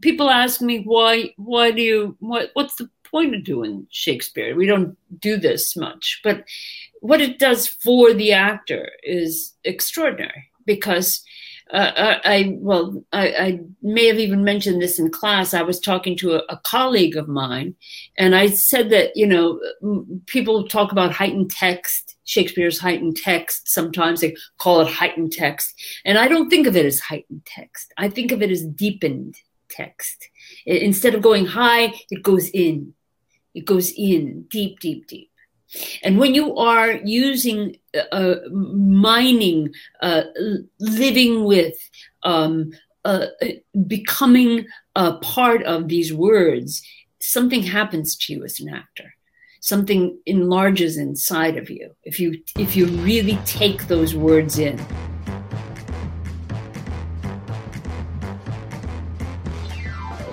people ask me why why do you what what's the point of doing Shakespeare? We don't do this much, but what it does for the actor is extraordinary because uh, I well, I, I, may have even mentioned this in class. I was talking to a, a, colleague of mine, and I said that you know people talk about heightened text, Shakespeare's heightened text. Sometimes they call it heightened text, and I don't think of it as heightened text. I think of it as deepened text. Instead of going high, it goes in. It goes in deep, deep, deep. And when you are using, uh, mining, uh, living with, um, uh, becoming a part of these words, something happens to you as an actor. Something enlarges inside of you if you if you really take those words in.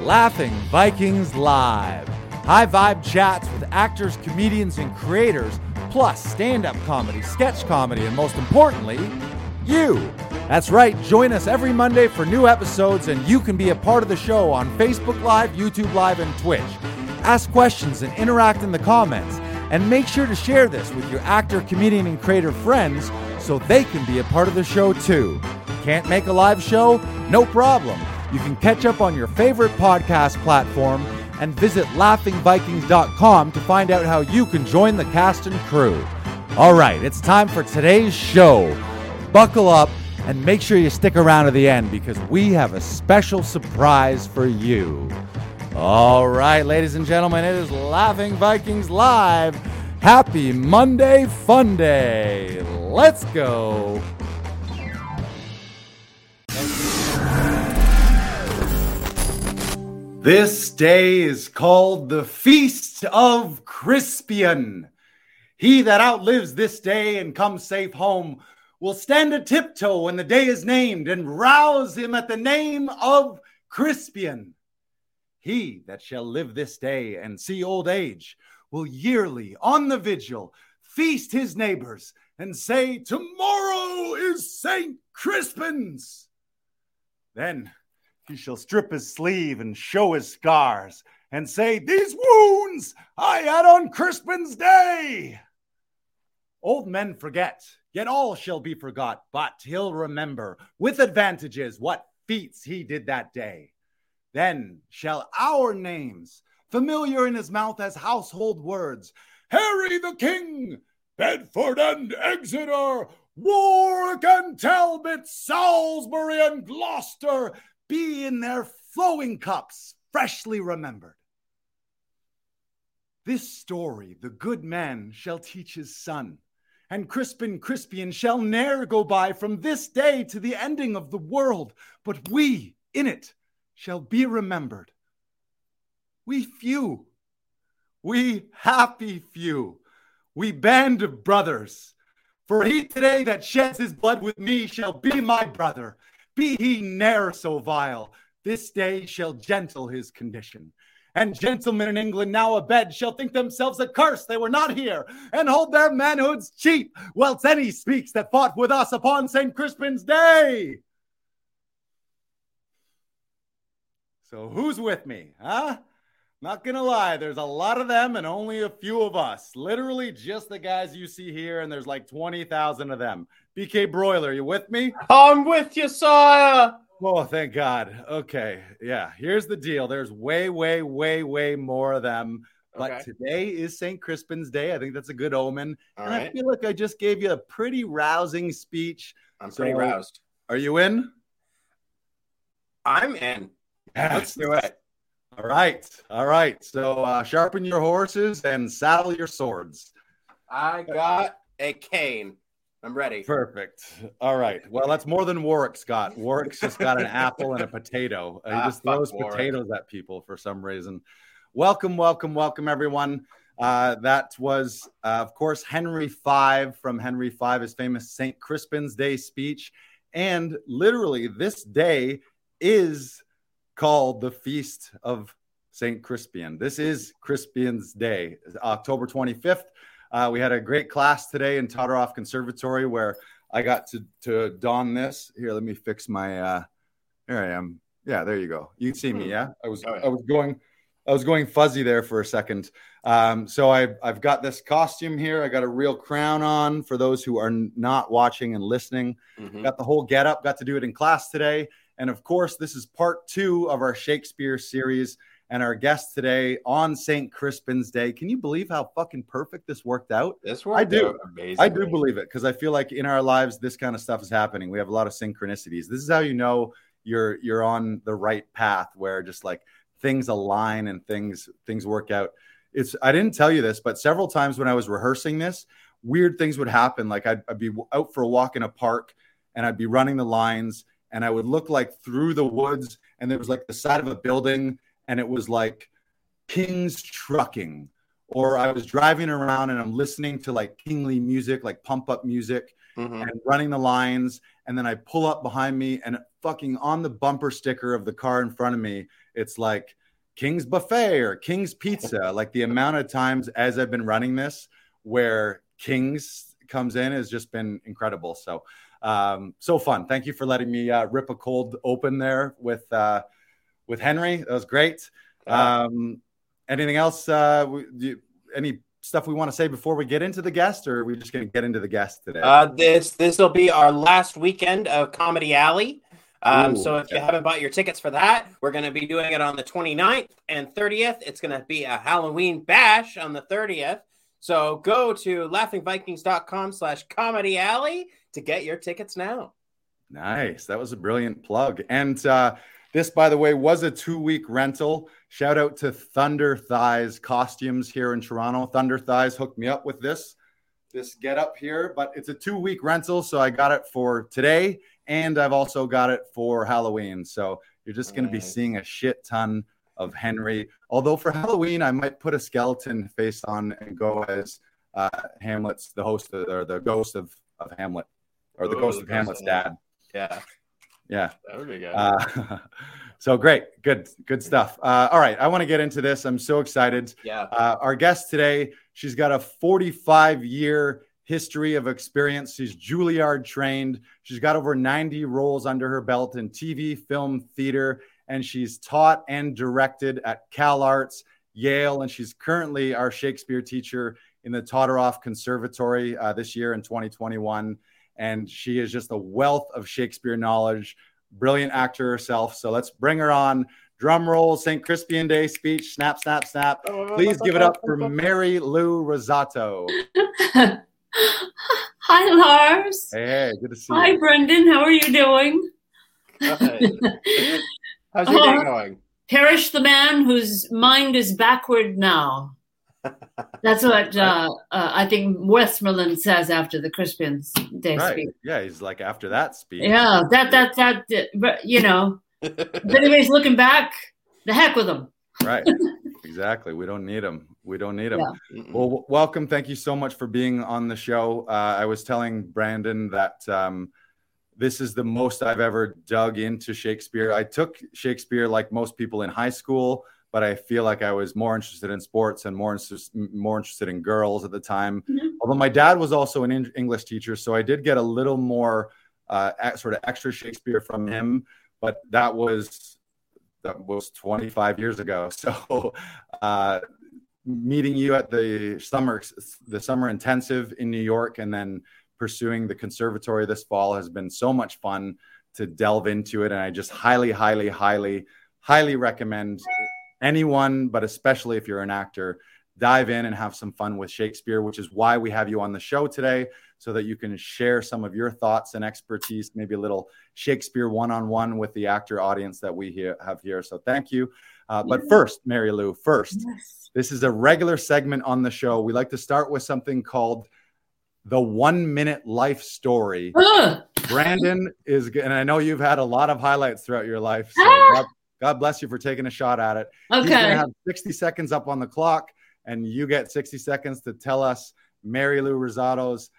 Laughing Vikings Live High vibe chats with actors, comedians, and creators, plus stand up comedy, sketch comedy, and most importantly, you. That's right, join us every Monday for new episodes, and you can be a part of the show on Facebook Live, YouTube Live, and Twitch. Ask questions and interact in the comments. And make sure to share this with your actor, comedian, and creator friends so they can be a part of the show too. Can't make a live show? No problem. You can catch up on your favorite podcast platform and visit laughingvikings.com to find out how you can join the cast and crew. All right, it's time for today's show. Buckle up and make sure you stick around to the end because we have a special surprise for you. All right, ladies and gentlemen, it is Laughing Vikings Live. Happy Monday Fun Day. Let's go. This day is called the Feast of Crispian. He that outlives this day and comes safe home will stand a tiptoe when the day is named and rouse him at the name of Crispian. He that shall live this day and see old age will yearly on the vigil feast his neighbors and say, Tomorrow is St. Crispin's. Then he shall strip his sleeve and show his scars and say, These wounds I had on Crispin's day. Old men forget, yet all shall be forgot, but he'll remember with advantages what feats he did that day. Then shall our names, familiar in his mouth as household words, Harry the King, Bedford and Exeter, Warwick and Talbot, Salisbury and Gloucester, be in their flowing cups, freshly remembered. This story the good man shall teach his son, and Crispin Crispian shall ne'er go by from this day to the ending of the world, but we in it shall be remembered. We few, we happy few, we band of brothers. For he today that sheds his blood with me shall be my brother, be he ne'er so vile, this day shall gentle his condition. And gentlemen in England now abed shall think themselves accursed they were not here, and hold their manhoods cheap, whilst any speaks that fought with us upon St. Crispin's day. So who's with me, huh? Not gonna lie, there's a lot of them and only a few of us. Literally just the guys you see here, and there's like 20,000 of them. BK Broiler, you with me? I'm with you, sire. Oh, thank God. Okay. Yeah. Here's the deal. There's way, way, way, way more of them. But okay. today is St. Crispin's Day. I think that's a good omen. All and right. I feel like I just gave you a pretty rousing speech. I'm so, pretty roused. Are you in? I'm in. Yes. Let's do it. All right. All right. So uh, sharpen your horses and saddle your swords. I got a cane. I'm ready. Perfect. All right. Well, that's more than Warwick's got. Warwick's just got an apple and a potato. Uh, he ah, just throws potatoes at people for some reason. Welcome, welcome, welcome, everyone. Uh, that was, uh, of course, Henry V from Henry V, his famous St. Crispin's Day speech. And literally, this day is called the Feast of St. Crispian. This is Crispian's Day, October 25th. Uh, we had a great class today in Todoroff Conservatory where I got to, to don this. Here, let me fix my, uh, here I am. Yeah, there you go. You see me, Hmm. yeah? I was Oh, yeah. I was going I was going fuzzy there for a second. Um, so I I've got this costume here. I got a real crown on for those who are not watching and listening. Mhm. Got the whole get up, got to do it in class today. And of course, this is part two of our Shakespeare series. And our guest today on St. Crispin's Day. Can you believe how fucking perfect this worked out? This worked I do. amazing. I do believe it because I feel like in our lives this kind of stuff is happening. We have a lot of synchronicities. This is how you know you're you're on the right path where just like things align and things things work out. It's I didn't tell you this, but several times when I was rehearsing this, weird things would happen. Like I'd, I'd be out for a walk in a park and I'd be running the lines and I would look like through the woods and there was like the side of a building and it was like King's Trucking or I was driving around and I'm listening to like kingly music, like pump up music, Mhm. and running the lines. And then I pull up behind me and fucking on the bumper sticker of the car in front of me, it's like King's Buffet or King's Pizza. like the amount of times as I've been running this where King's comes in has just been incredible. So, um, so fun. Thank you for letting me uh, rip a cold open there with uh, with Henry. That was great. Um, anything else? Uh, you, any stuff we want to say before we get into the guest, or are we just going to get into the guest today? Uh, this this will be our last weekend of Comedy Alley. Um, Ooh, so if you haven't bought your tickets for that, we're going to be doing it on the 29th and 30th. It's going to be a Halloween bash on the 30th. So go to laughingvikings.com slash comedy alley to get your tickets now. Nice. That was a brilliant plug. And uh, this, by the way, was a two week rental. Shout out to Thunder Thighs Costumes here in Toronto. Thunder Thighs hooked me up with this, this get up here, but it's a two week rental. So I got it for today and I've also got it for Halloween. So you're just going to be seeing a shit ton of Henry. Although for Halloween, I might put a skeleton face on and go as uh, Hamlet's, the host of, or the ghost of, of Hamlet, or the Oh, ghost the of Hamlet's dad. Yeah, Yeah. that would be good. Uh, so great, good, good stuff. Uh, all right, I want to get into this. I'm so excited. yeah. Uh, our guest today, she's got a 45 year history of experience. She's Juilliard trained. She's got over 90 roles under her belt in TV, film, theater, and she's taught and directed at Cal Arts, Yale, and she's currently our Shakespeare teacher in the Todoroff Conservatory uh, this year in 2021. And she is just a wealth of Shakespeare knowledge, brilliant actor herself. So let's bring her on. Drum roll, St. Crispian Day speech, snap, snap, snap. Please give it up for Mary Lou Rosato. Hi, Lars. Hey, hey, good to see Hi, you. Hi, Brendan. How are you doing? How's your day Uh, going? Perish the man whose mind is backward now. That's what uh, uh, I think Westmoreland says after the Crispian's Day Right. speech. Yeah, he's like after that speech. Yeah, that that that. but, You know, if anybody's looking back, the heck with them. Right. exactly. We don't need them. We don't need them. Yeah. Well, w- welcome. Thank you so much for being on the show. Uh, I was telling Brandon that um, this is the most I've ever dug into Shakespeare. I took Shakespeare like most people in high school, but I feel like I was more interested in sports and more interest, more interested in girls at the time. Mhm. Although my dad was also an Eng- English teacher, so I did get a little more uh, sort of extra Shakespeare from him. But that was that was 25 years ago. So uh, meeting you at the summer the summer intensive in New York and then pursuing the conservatory this fall has been so much fun to delve into it and I just highly highly highly highly recommend anyone but especially if you're an actor dive in and have some fun with Shakespeare which is why we have you on the show today so that you can share some of your thoughts and expertise maybe a little Shakespeare one-on-one with the actor audience that we here, have here so thank you uh, but first Mary Lou first Yes. this is a regular segment on the show. We like to start with something called the one minute life story. Ugh. Brandon is, and I know you've had a lot of highlights throughout your life. So Ah! God, bless you for taking a shot at it. He's going to Okay. have 60 seconds up on the clock, and you get 60 seconds to tell us Mary Lou Rosato's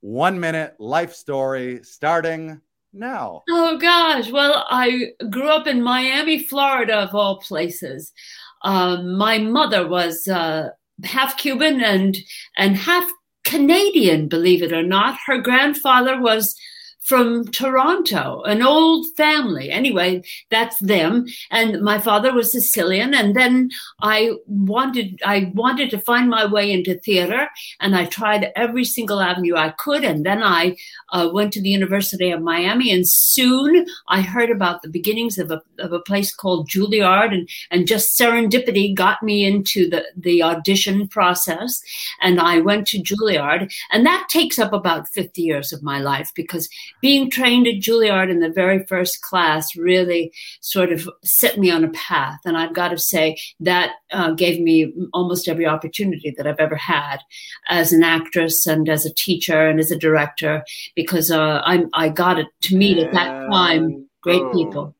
one minute life story starting now. Oh gosh. Well, I grew up in Miami, Florida, of all places. Um, my mother was uh, half Cuban and and half Canadian, believe it or not. Her grandfather was from Toronto, an old family. Anyway, that's them. And my father was Sicilian. And then I wanted, I wanted to find my way into theater and I tried every single avenue I could. And then I uh, went to the University of Miami and soon I heard about the beginnings of a, of a place called Juilliard and, and just serendipity got me into the, the audition process. And I went to Juilliard and that takes up about 50 years of my life because being trained at Juilliard in the very first class really sort of set me on a path. And I've got to say that uh, gave me almost every opportunity that I've ever had as an actress and as a teacher and as a director because uh, I, I got it to meet at that time great people.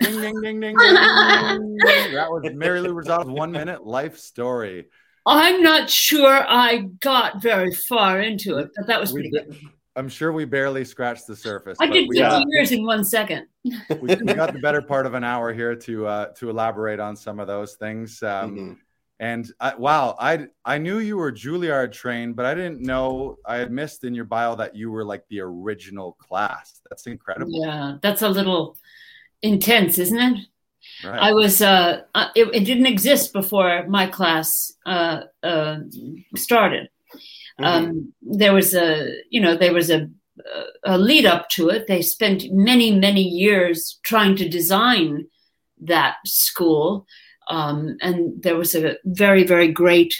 Ding, ding, ding, ding, ding, that was Mary Lou Rosato's one minute life story. I'm not sure I got very far into it, but that was pretty good. I'm sure we barely scratched the surface. I did 50 got, years in one second. we, we, got the better part of an hour here to uh, to elaborate on some of those things. Um, mm-hmm. And I, wow, I I knew you were Juilliard trained, but I didn't know I had missed in your bio that you were like the original class. That's incredible. Yeah, that's a little intense, isn't it? Right. I was uh, uh it, it, didn't exist before my class uh, uh, started. Mm-hmm. Um, there was a, you know, there was a, a lead up to it. They spent many, many years trying to design that school. Um, and there was a very, very great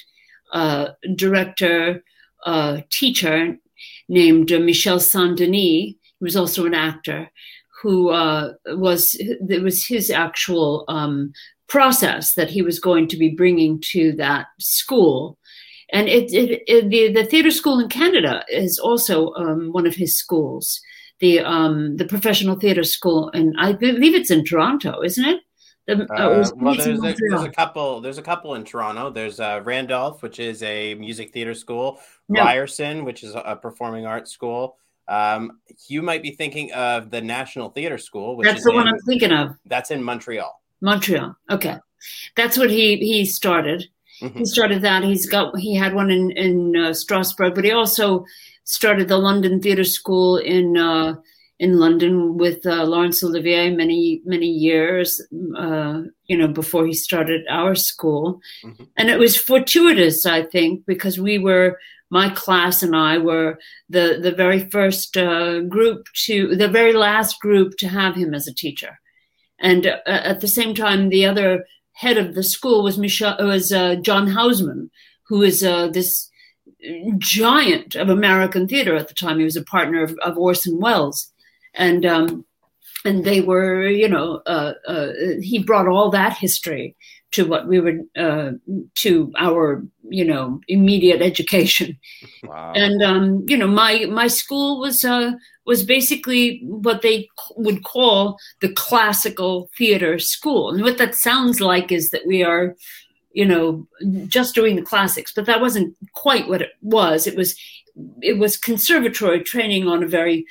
uh, director, uh, teacher named Michel Saint Denis. He was also an actor who uh, was, it was his actual um, process that he was going to be bringing to that school and it, it, it, the the theater school in Canada is also um, one of his schools. The um, the professional theater school, and I believe it's in Toronto, isn't it? The, uh, uh well, there's a, there's a, couple. There's a couple in Toronto. There's uh, Randolph, which is a music theater school. No. Ryerson, which is a performing arts school. Um, you might be thinking of the National Theater School. Which that's the in, one I'm thinking of. That's in Montreal. Montreal. Okay, that's what he he started. Mm-hmm. He started that. He's got he had one in in uh, Strasbourg, but he also started the London Theatre School in uh, in London with uh, Laurence Olivier many many years. Uh, you know before he started our school, mm-hmm. and it was fortuitous, I think, because we were my class and I were the the very first uh, group to the very last group to have him as a teacher, and uh, at the same time the other head of the school was Michel, was uh, John Houseman, who is uh, this giant of American theater at the time. He was a partner of, of Orson Welles, and um, and they were, you know, uh, uh he brought all that history to what we were uh, to our you know immediate education. Wow. and um, you know my my school was uh, was basically what they would call the classical theater school. And what that sounds like is that we are you know just doing the classics but that wasn't quite what it was. It was it was conservatory training on a very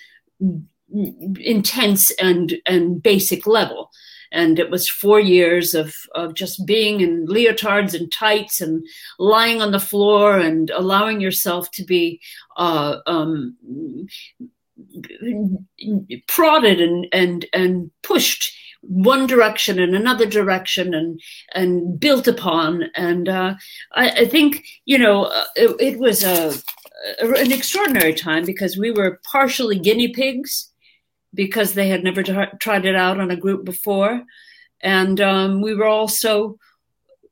intense and and basic level. And it was four years of, of just being in leotards and tights and lying on the floor and allowing yourself to be uh, um, prodded and, and, and pushed one direction and another direction and and built upon. And uh, I, I, think you know uh, it, it was a, a, an extraordinary time because we were partially guinea pigs because they had never tried it out on a group before. And um, we were also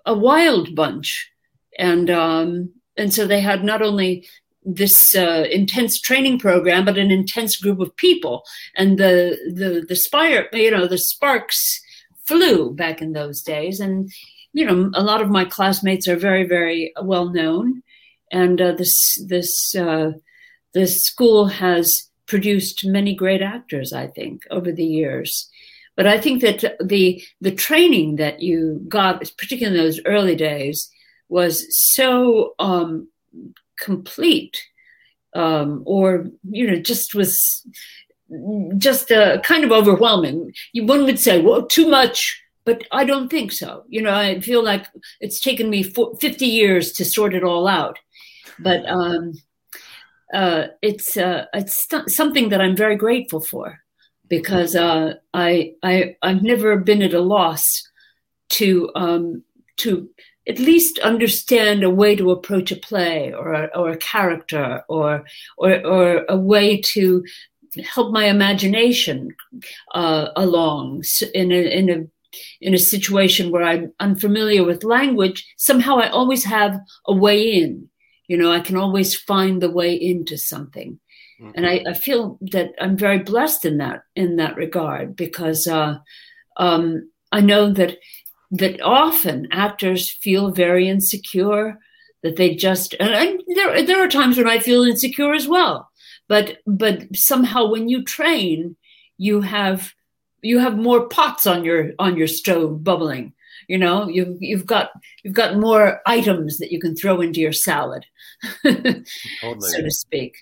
a wild bunch. And, um, and so they had not only this uh, intense training program, but an intense group of people. And the, the, the spire, you know, the sparks flew back in those days. And, you know, a lot of my classmates are very, very well known. And uh, this, this, uh, this school has produced many great actors, I think, over the years. But I think that the the training that you got, particularly in those early days, was so um, complete, um, or you know, just was just uh, kind of overwhelming. One would say, "Well, too much," but I don't think so. You know, I feel like it's taken me 50 years to sort it all out. But um, uh, it's uh, it's something that I'm very grateful for because uh, I I I've never been at a loss to um, to at least understand a way to approach a play or a, or a character or, or or a way to help my imagination uh, along in a in a in a situation where I'm unfamiliar with language. Somehow, I always have a way in. You know, I can always find the way into something. Mm-hmm. And I, I, feel that I'm very blessed in that in that regard because uh, um, I know that that often actors feel very insecure that they just and, and there there are times when I feel insecure as well but but somehow when you train you have you have more pots on your on your stove bubbling you know you've you've got you've got more items that you can throw into your salad totally. so to speak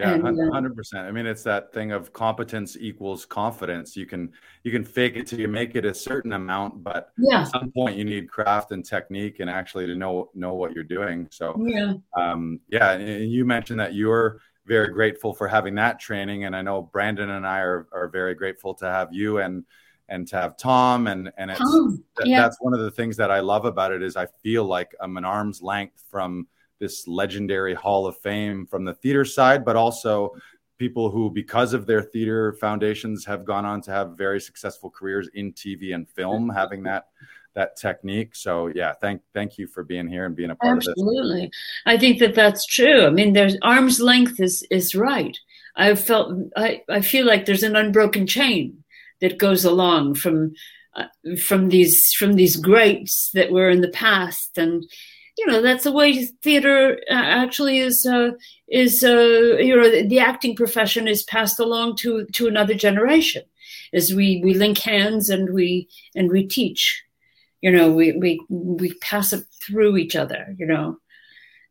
yeah, uh, hundred percent. I mean, it's that thing of competence equals confidence. You can you can fake it till you make it a certain amount, but yeah. at some point you need craft and technique and actually to know know what you're doing. So yeah, um, yeah. And you mentioned that you're very grateful for having that training, and I know Brandon and I are are very grateful to have you and and to have Tom and and it's Tom, yeah. that's one of the things that I love about it is I feel like I'm an arm's length from this legendary Hall of Fame from the theater side, but also people who, because of their theater foundations, have gone on to have very successful careers in TV and film, having that that technique. So yeah, thank thank you for being here and being a part Absolutely. of this. Absolutely, I think that that's true. I mean, there's arm's length is is right. I felt I I feel like there's an unbroken chain that goes along from. Uh, from these from these greats that were in the past and you know that's the way theater uh, actually is uh, is uh, you know the acting profession is passed along to to another generation as we we link hands and we and we teach you know we we we pass it through each other you know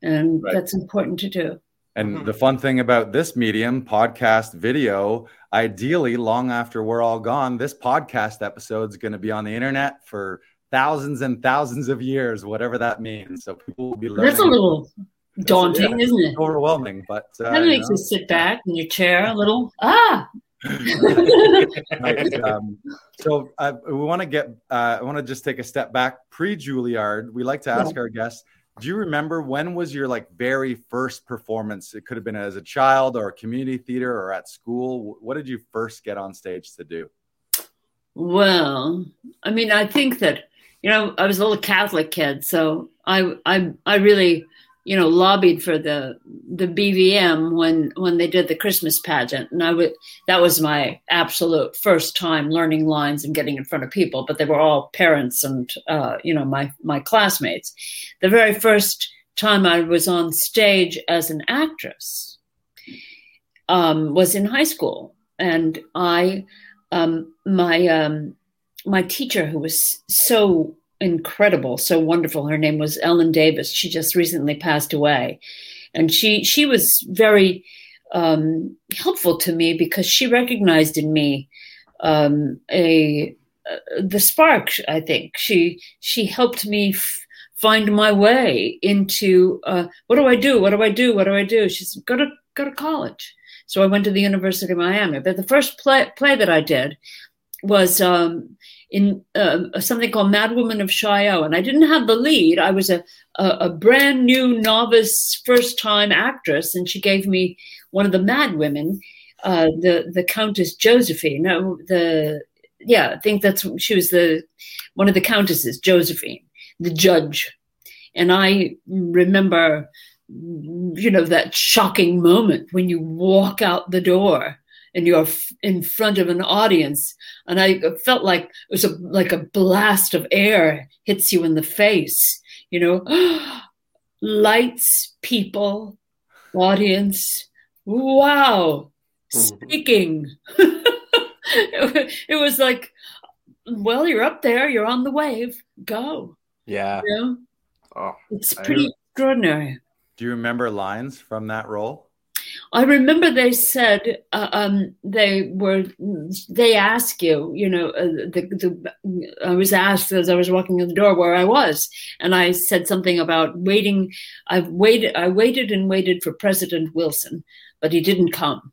and right. that's important to do and mm-hmm. the fun thing about this medium podcast video ideally long after we're all gone this podcast episode is going to be on the internet for thousands and thousands of years, whatever that means. So people will be learning. That's a little daunting, yeah, isn't it? Overwhelming, but uh, that makes you, know. you sit back in your chair a little. Ah. um, so uh, we want to get. Uh, I want to just take a step back. Pre Juilliard, we like to ask yeah. our guests. Do you remember when was your like very first performance? It could have been as a child or a community theater or at school. What did you first get on stage to do? Well, I mean, I think that you know, I was a little Catholic kid, so I I I really you know lobbied for the the BVM when when they did the Christmas pageant, and I would that was my absolute first time learning lines and getting in front of people. But they were all parents and uh, you know my my classmates. The very first time I was on stage as an actress um, was in high school, and I um, my um, my teacher, who was so incredible, so wonderful, her name was Ellen Davis. She just recently passed away, and she she was very um, helpful to me because she recognized in me um, a uh, the spark. I think she she helped me. F- find my way into uh, what do I do? What do I do? What do I do? She said, go to go to college. So I went to the University of Miami. But the first play, play that I did was um, in uh, something called Mad Woman of Chaillot, and I didn't have the lead. I was a, a, a brand new novice, first time actress, and she gave me one of the Mad Women, uh, the the Countess Josephine. No, the yeah, I think that's she was the one of the countesses, Josephine, the judge, and I remember, you know, that shocking moment when you walk out the door and you're in front of an audience. And i felt like it was a, like a blast of air hits you in the face you know? Lights people audience. Wow. Mm-hmm. speaking. It, was like well you're up there you're on the wave go. Yeah. You know? oh, it's pretty extraordinary. do you remember lines from that role I remember they said uh, um, they were they ask you, you know, uh, the, the, I was asked as I was walking in the door where I was, and I said something about waiting. I've waited, I waited and waited for President Wilson, but he didn't come.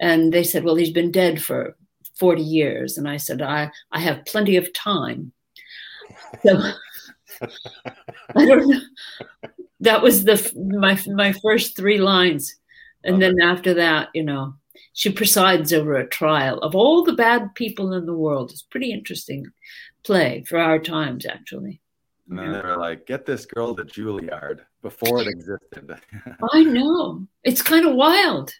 And they said, well, he's been dead for forty years, and I said, I I have plenty of time. So I don't know. That was the my my first three lines and then after that, you know, she presides over a trial of all the bad people in the world. It's pretty interesting play for our times, actually. And then they were like, get this girl to Juilliard before it existed. I know. It's kind of wild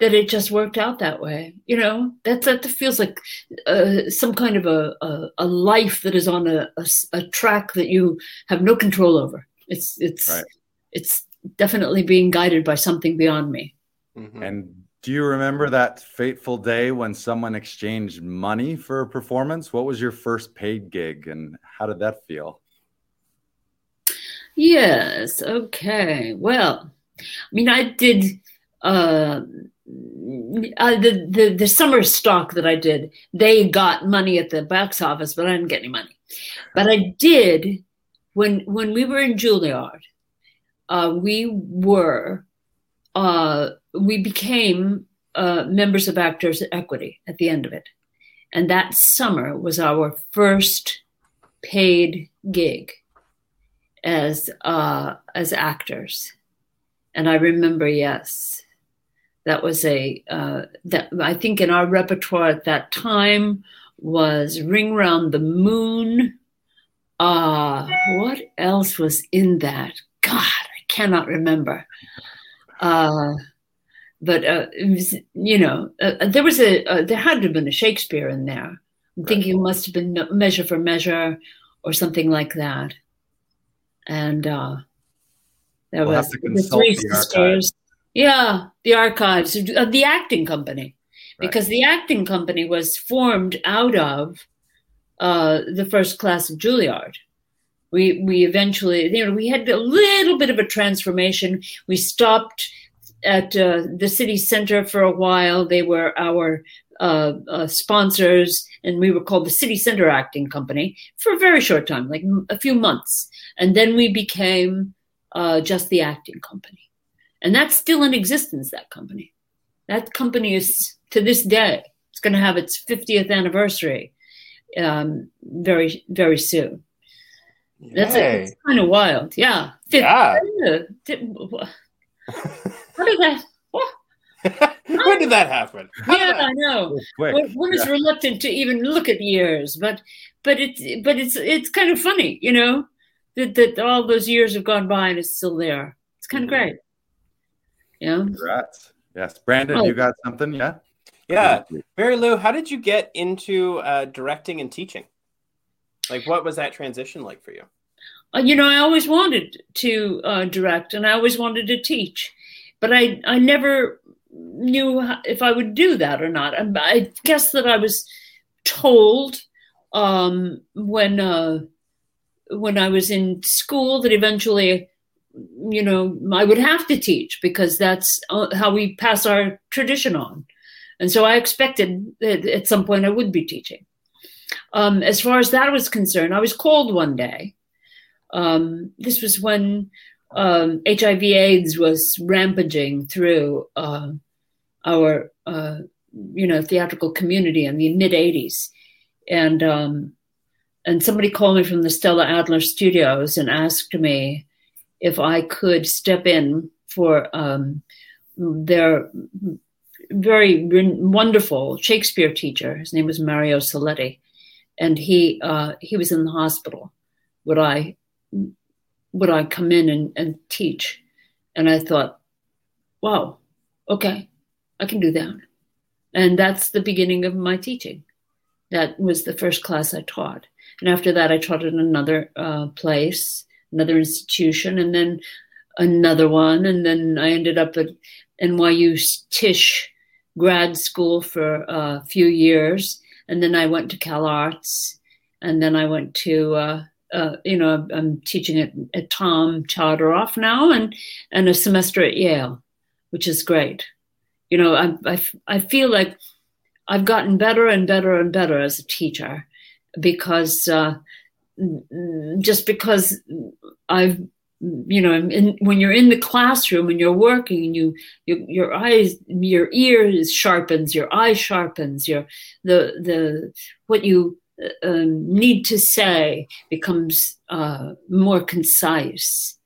that it just worked out that way. You know, that, that feels like uh, some kind of a, a, a, life that is on a, a, a, track that you have no control over. It's, it's, right. it's definitely being guided by something beyond me. Mm-hmm. And do you remember that fateful day when someone exchanged money for a performance? What was your first paid gig and how did that feel? Yes. Okay. Well, I mean, I did uh, uh, the, the the summer stock that I did. They got money at the box office, but I didn't get any money. But I did when when we were in Juilliard. Uh, we were uh, we became uh, members of Actors Equity at the end of it. And that summer was our first paid gig as uh, as actors. And I remember, yes, that was a uh, that I think in our repertoire at that time was Ring Round the Moon. Uh, what else was in that? God, I cannot remember. Uh, but uh, was, you know, uh, there was a uh, there had to have been a Shakespeare in there. I'm right. thinking it must have been Measure for Measure or something like that. And uh, there we'll was the Three the Sisters. Yeah, the archives, uh, the acting company, right. because the acting company was formed out of uh, the first class of Juilliard. We we eventually, you know, we had a little bit of a transformation. We stopped at uh, the city center for a while. They were our uh, uh, sponsors, and we were called the City Center Acting Company for a very short time, like a few months. And then we became uh, just the acting company. And that's still in existence, that company. That company is to this day, it's going to have its 50th anniversary um, very, very soon. That's, a, kind of wild. Yeah. Yeah. How did that? What? when did that happen? How yeah, that... I know. One, one is yeah. reluctant to even look at years, but but it's but it's it's kind of funny, you know, that that all those years have gone by and it's still there. It's kind of mm-hmm. great. Yeah. Congrats. Yes, Brandon, oh. you got something? Yeah. Yeah, Mary Lou, how did you get into uh, directing and teaching? Like, what was that transition like for you? Uh, you know, I always wanted to uh, direct and I always wanted to teach, but I, I never knew if I would do that or not. I, I guess that I was told um, when uh, when I was in school that eventually, you know, I would have to teach because that's uh, how we pass our tradition on. And so I expected that at some point I would be teaching. Um, as far as that was concerned, I was called one day. Um, this was when um, HIV/AIDS was rampaging through uh, our, uh, you know, theatrical community in the mid '80s, and um, and somebody called me from the Stella Adler Studios and asked me if I could step in for um, their very wonderful Shakespeare teacher. His name was Mario Siletti, and he uh, he was in the hospital. Would I would I come in and, and teach? And I thought, wow, okay, I can do that. And that's the beginning of my teaching. That was the first class I taught. And after that, I taught at another uh, place, another institution, and then another one. And then I ended up at NYU Tisch grad school for a few years. And then I went to Cal Arts. And then I went to uh, uh, you know, I'm teaching at, at Tom Todoroff now and, and a semester at Yale. which is great. You know, I, I, I feel like I've gotten better and better and better as a teacher because uh, just because I've you know in, when you're in the classroom and you're working and you, you your eyes your ears sharpens your eye sharpens your the the what you uh, um, need to say becomes uh, more concise.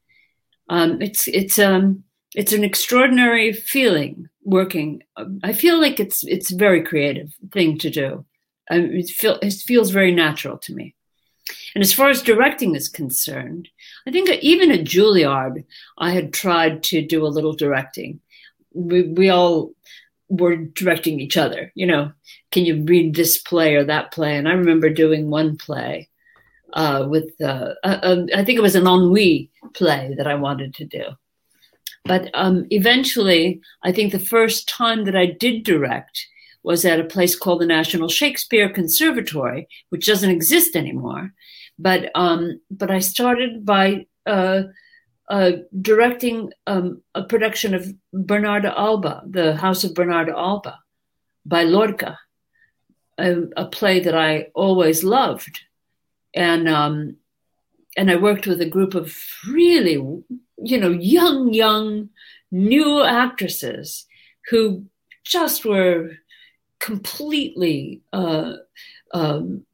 Um, it's it's um it's an extraordinary feeling working. I feel like it's it's a very creative thing to do. I it, feel, it feels very natural to me. And as far as directing is concerned, I think even at Juilliard, I had tried to do a little directing. We, we all were directing each other. You know, can you read this play or that play? And I remember doing one play uh, with, uh, uh, um, I think it was an Anouilh play that I wanted to do. But um, eventually, I think the first time that I did direct was at a place called the National Shakespeare Conservatory, which doesn't exist anymore. But um, but I started by uh, uh, directing um, a production of Bernarda Alba, The House of Bernarda Alba, by Lorca, a, a play that I always loved, and um, and I worked with a group of really, you know, young, young, new actresses who just were completely uh, um,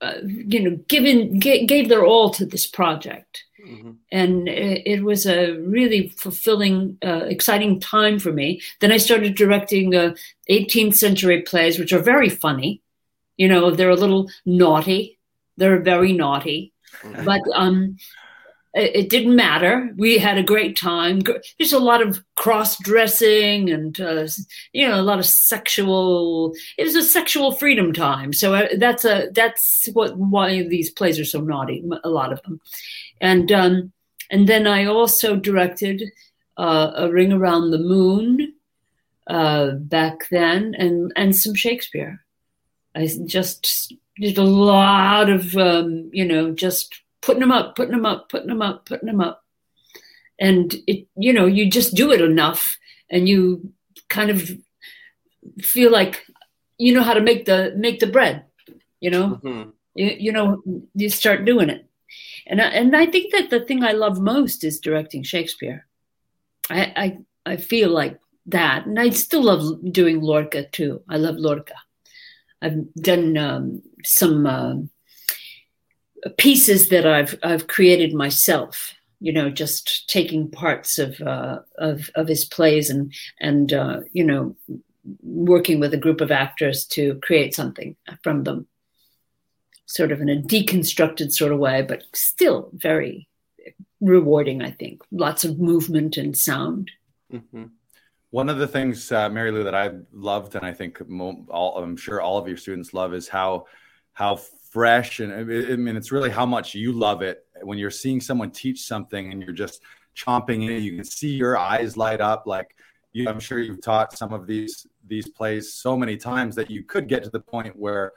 uh, you know, given g- gave their all to this project, mm-hmm. and it, it, was a really fulfilling, uh, exciting time for me. Then I started directing uh, 18th century plays, which are very funny. You know, they're a little naughty. They're very naughty, mm-hmm. but um, it didn't matter. We had a great time. There's a lot of cross dressing and, uh, you know, a lot of sexual, it was a sexual freedom time. So uh, that's a, that's what, why these plays are so naughty, a lot of them. And, um, and then I also directed uh, A Ring Around the Moon uh, back then and, and some Shakespeare. I just did a lot of, um, you know, just putting them up, putting them up, putting them up, putting them up. And it, you know, you just do it enough and you kind of feel like you know how to make the make the bread, you know? Mm-hmm. You, you know, you start doing it. And I, and I think that the thing I love most is directing Shakespeare. I, I I feel like that, and I still love doing Lorca too. I love Lorca. I've done um, some uh, pieces that I've I've created myself. You know, just taking parts of uh, of of his plays and and uh, you know working with a group of actors to create something from them, sort of in a deconstructed sort of way, but still very rewarding. I think lots of movement and sound. Mm-hmm. One of the things, uh, Mary Lou, that I've loved, and I think all, I'm sure all of your students love, is how how fresh and I mean it's really how much you love it. When you're seeing someone teach something and you're just chomping in you can see your eyes light up. Like you, I'm sure you've taught some of these these plays so many times that you could get to the point where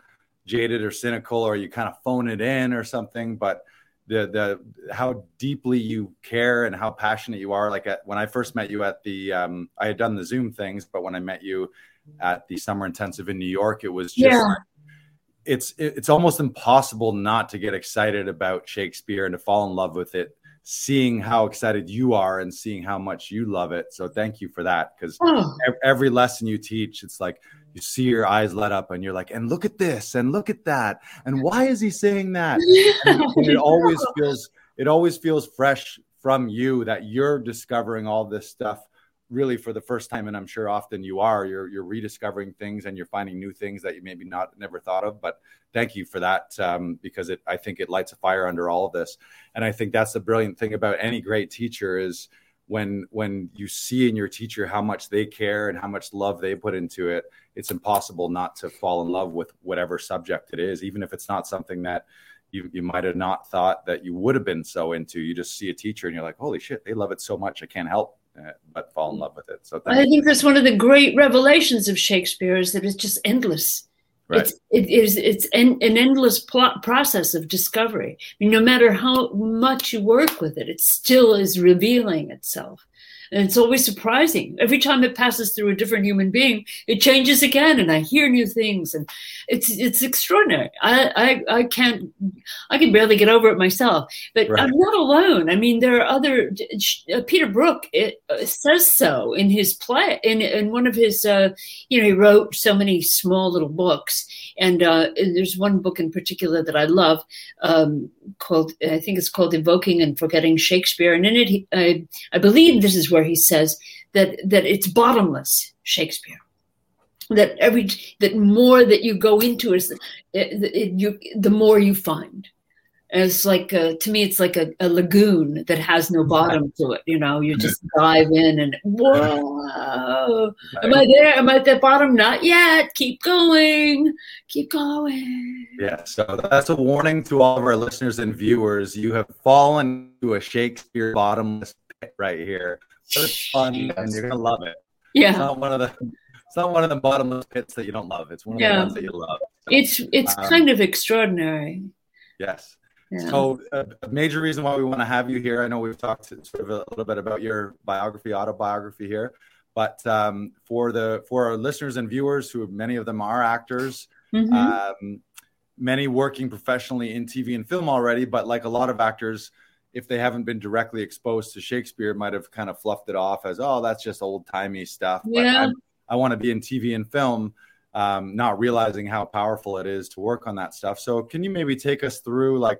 jaded or cynical or you kind of phone it in or something but the the how deeply you care and how passionate you are. Like at, when I first met you at the um, I had done the Zoom things but when I met you at the summer intensive in New York it was just yeah it's it's almost impossible not to get excited about Shakespeare and to fall in love with it seeing how excited you are and seeing how much you love it. So thank you for that because oh. every lesson you teach it's like you see your eyes light up and you're like and look at this and look at that and why is he saying that? And, and it always feels it always feels fresh from you that you're discovering all this stuff really for the first time and i'm sure often you are you're you're rediscovering things and you're finding new things that you maybe not never thought of but thank you for that um, because it i think it lights a fire under all of this. And i think that's the brilliant thing about any great teacher is when when you see in your teacher how much they care and how much love they put into it it's impossible not to fall in love with whatever subject it is even if it's not something that you, you might have not thought that you would have been so into. You just see a teacher and you're like holy shit they love it so much i can't help uh, but fall in love with it. So I think that's one of the great revelations of Shakespeare is that it's just endless. Right. It's, it is it's an, an endless plot process of discovery. I mean, no matter how much you work with it, it still is revealing itself. And it's always surprising. Every time it passes through a different human being, it changes again, and I hear new things, and it's it's extraordinary. I I, I can't I can barely get over it myself, but right. I'm not alone. I mean, there are other. Uh, Peter Brook it, uh, says so in his play in in one of his. Uh, you know, he wrote so many small little books, and, uh, and there's one book in particular that I love um, called I think it's called Evoking and Forgetting Shakespeare, and in it, he, I I believe this is where he says that that it's bottomless Shakespeare. That every that more that you go into is it, it, you the more you find. It's like a, to me it's like a, a, lagoon that has no bottom to it you know? You mm-hmm. just dive in and whoa am i there? Am i at the bottom? Not yet. Keep going. Keep going. Yeah so that's a warning to all of our listeners and viewers. You have fallen to a shakespeare bottomless pit right here it's fun and you're gonna love it. Yeah. It's not one of the it's not one of the bottomless pits that you don't love. It's one of yeah. the ones that you love. So, it's it's um, kind of extraordinary. Yes. Yeah. So, uh, a major reason why we want to have you here, I know we've talked sort of a little bit about your biography, autobiography here, but um, for the for our listeners and viewers, who many of them are actors, mm-hmm. um, many working professionally in TV and film already, but like a lot of actors, if they haven't been directly exposed to Shakespeare, might have kind of fluffed it off as, oh, that's just old timey stuff. Yeah. But I, I want to be in TV and film. Um, not realizing how powerful it is to work on that stuff. So, can you maybe take us through like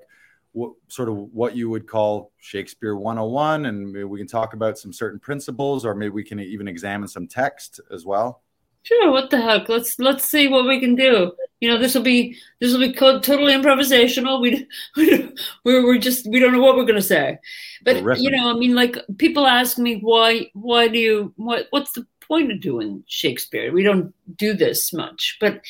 what, sort of what you would call Shakespeare 101, and maybe we can talk about some certain principles, or maybe we can even examine some text as well. Sure. What the heck? Let's let's see what we can do. You know, this will be this will be totally improvisational. We we we're, we're just we don't know what we're going to say, but you know, I mean, like people ask me why why do you what what's the point of doing Shakespeare? We don't do this much, but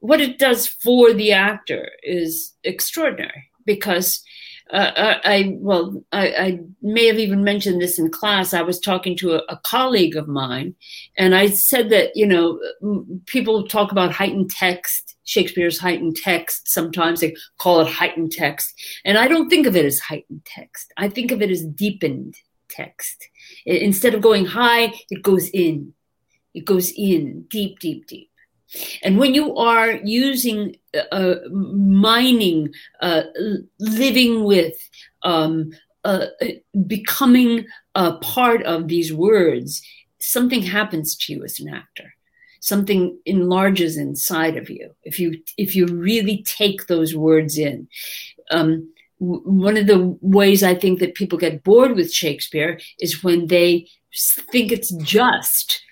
what it does for the actor is extraordinary because uh, I well, I, I, may have even mentioned this in class. I was talking to a, a, colleague of mine, and I said that you know people talk about heightened text, Shakespeare's heightened text. Sometimes they call it heightened text, and I don't think of it as heightened text. I think of it as deepened text. Instead of going high, it goes in. It goes in deep, deep, deep. And when you are using, uh, mining, uh, living with, um, uh, becoming a part of these words, something happens to you as an actor. Something enlarges inside of you if you if you really take those words in. Um, one of the ways I think that people get bored with Shakespeare is when they think it's just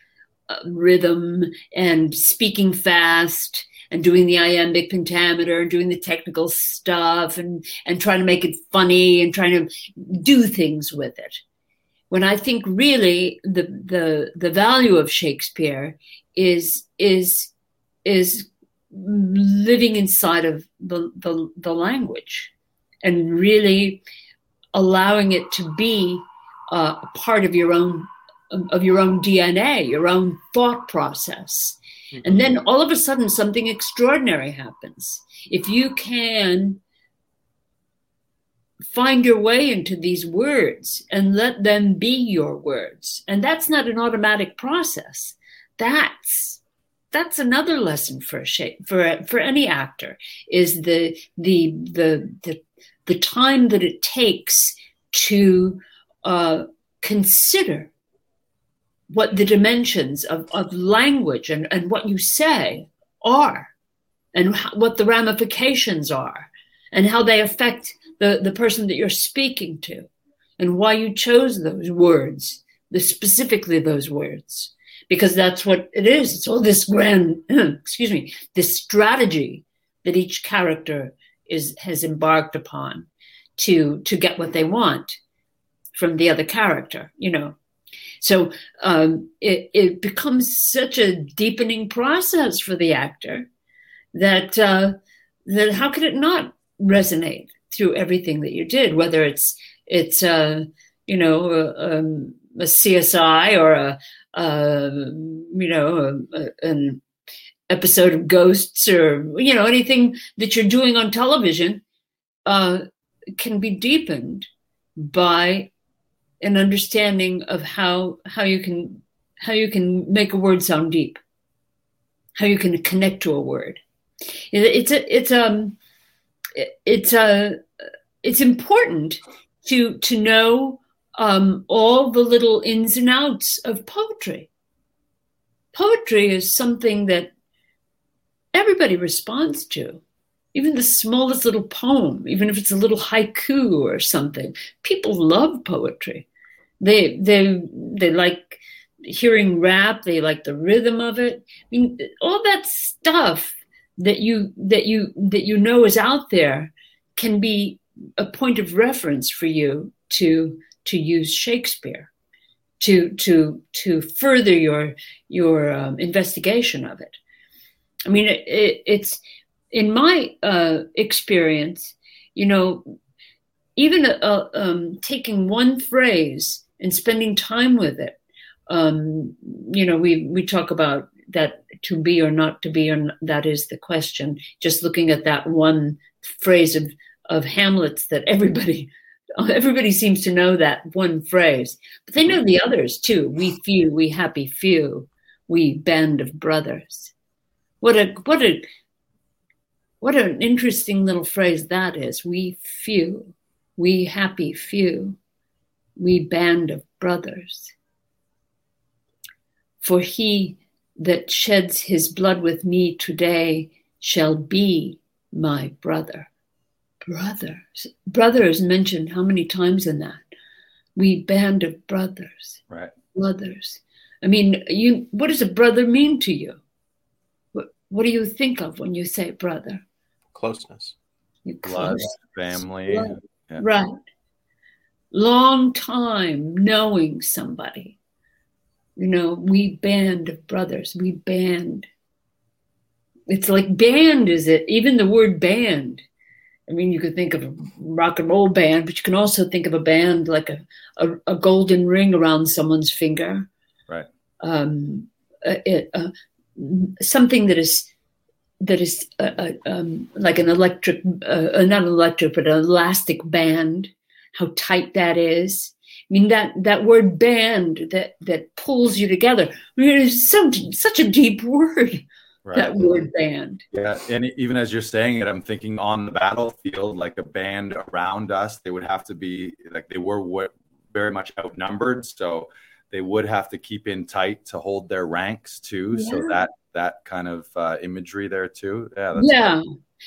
rhythm and speaking fast and doing the iambic pentameter and doing the technical stuff and, and trying to make it funny and trying to do things with it. When I think really the, the, the value of Shakespeare is, is, is living inside of the, the, the language and really allowing it to be uh, a part of your own of your own DNA, your own thought process. Mm-hmm. And then all of a sudden, something extraordinary happens. If you can find your way into these words and let them be your words, and that's not an automatic process. That's that's another lesson for a shape, for for any actor is the the the the the time that it takes to uh, consider what the dimensions of, of language and, and what you say are and what the ramifications are and how they affect the, the person that you're speaking to and why you chose those words, the specifically those words, because that's what it is. It's all this grand, excuse me, this strategy that each character is has embarked upon to to get what they want from the other character, you know. So um, it, it, becomes such a deepening process for the actor that uh, that how could it not resonate through everything that you did, whether it's it's uh, you know a, um, a, CSI or a, a you know a, an episode of Ghosts or you know anything that you're doing on television uh, can be deepened by an understanding of how how you can how you can make a word sound deep, how you can connect to a word. It's a, it's um it's a it's important to to know um, all the little ins and outs of poetry. Poetry is something that everybody responds to. Even the smallest little poem, even if it's a little haiku or something, people love poetry. They they they like hearing rap. They like the rhythm of it. I mean, all that stuff that you that you that you know is out there can be a point of reference for you to to use Shakespeare to to to further your your um, investigation of it. I mean, it, it, it's in my uh, experience, you know, even uh, um, taking one phrase and spending time with it. Um, you know, we we talk about that to be or not to be, and that is the question. Just looking at that one phrase of of Hamlet's that everybody everybody seems to know that one phrase, but they know the others too. We few, we happy few, we band of brothers. What a what a what an interesting little phrase that is. We few, we happy few, we band of brothers. For he that sheds his blood with me today shall be my brother brothers. Brothers mentioned how many times in that? We band of brothers. Right. Brothers. I mean, you what does a brother mean to you? What what do you think of when you say brother? Closeness. You Blood, close. family. Blood. Yeah. Right. Long time knowing somebody. You know, we band of brothers. We band. It's like band, is it? Even the word band I mean, you could think of a rock and roll band, but you can also think of a band like a, a, a golden ring around someone's finger. Right. Um, it, uh, something that is that is uh, uh, um, like an electric, uh, uh, not an electric, but an elastic band. How tight that is. I mean that that word band that that pulls you together. I mean, it's so, such a deep word Right. that word band. Yeah, and even as you're saying it, I'm thinking on the battlefield, like a band around us, they would have to be like they were very much outnumbered, so they would have to keep in tight to hold their ranks too. So that that kind of uh, imagery there too. Yeah, that's yeah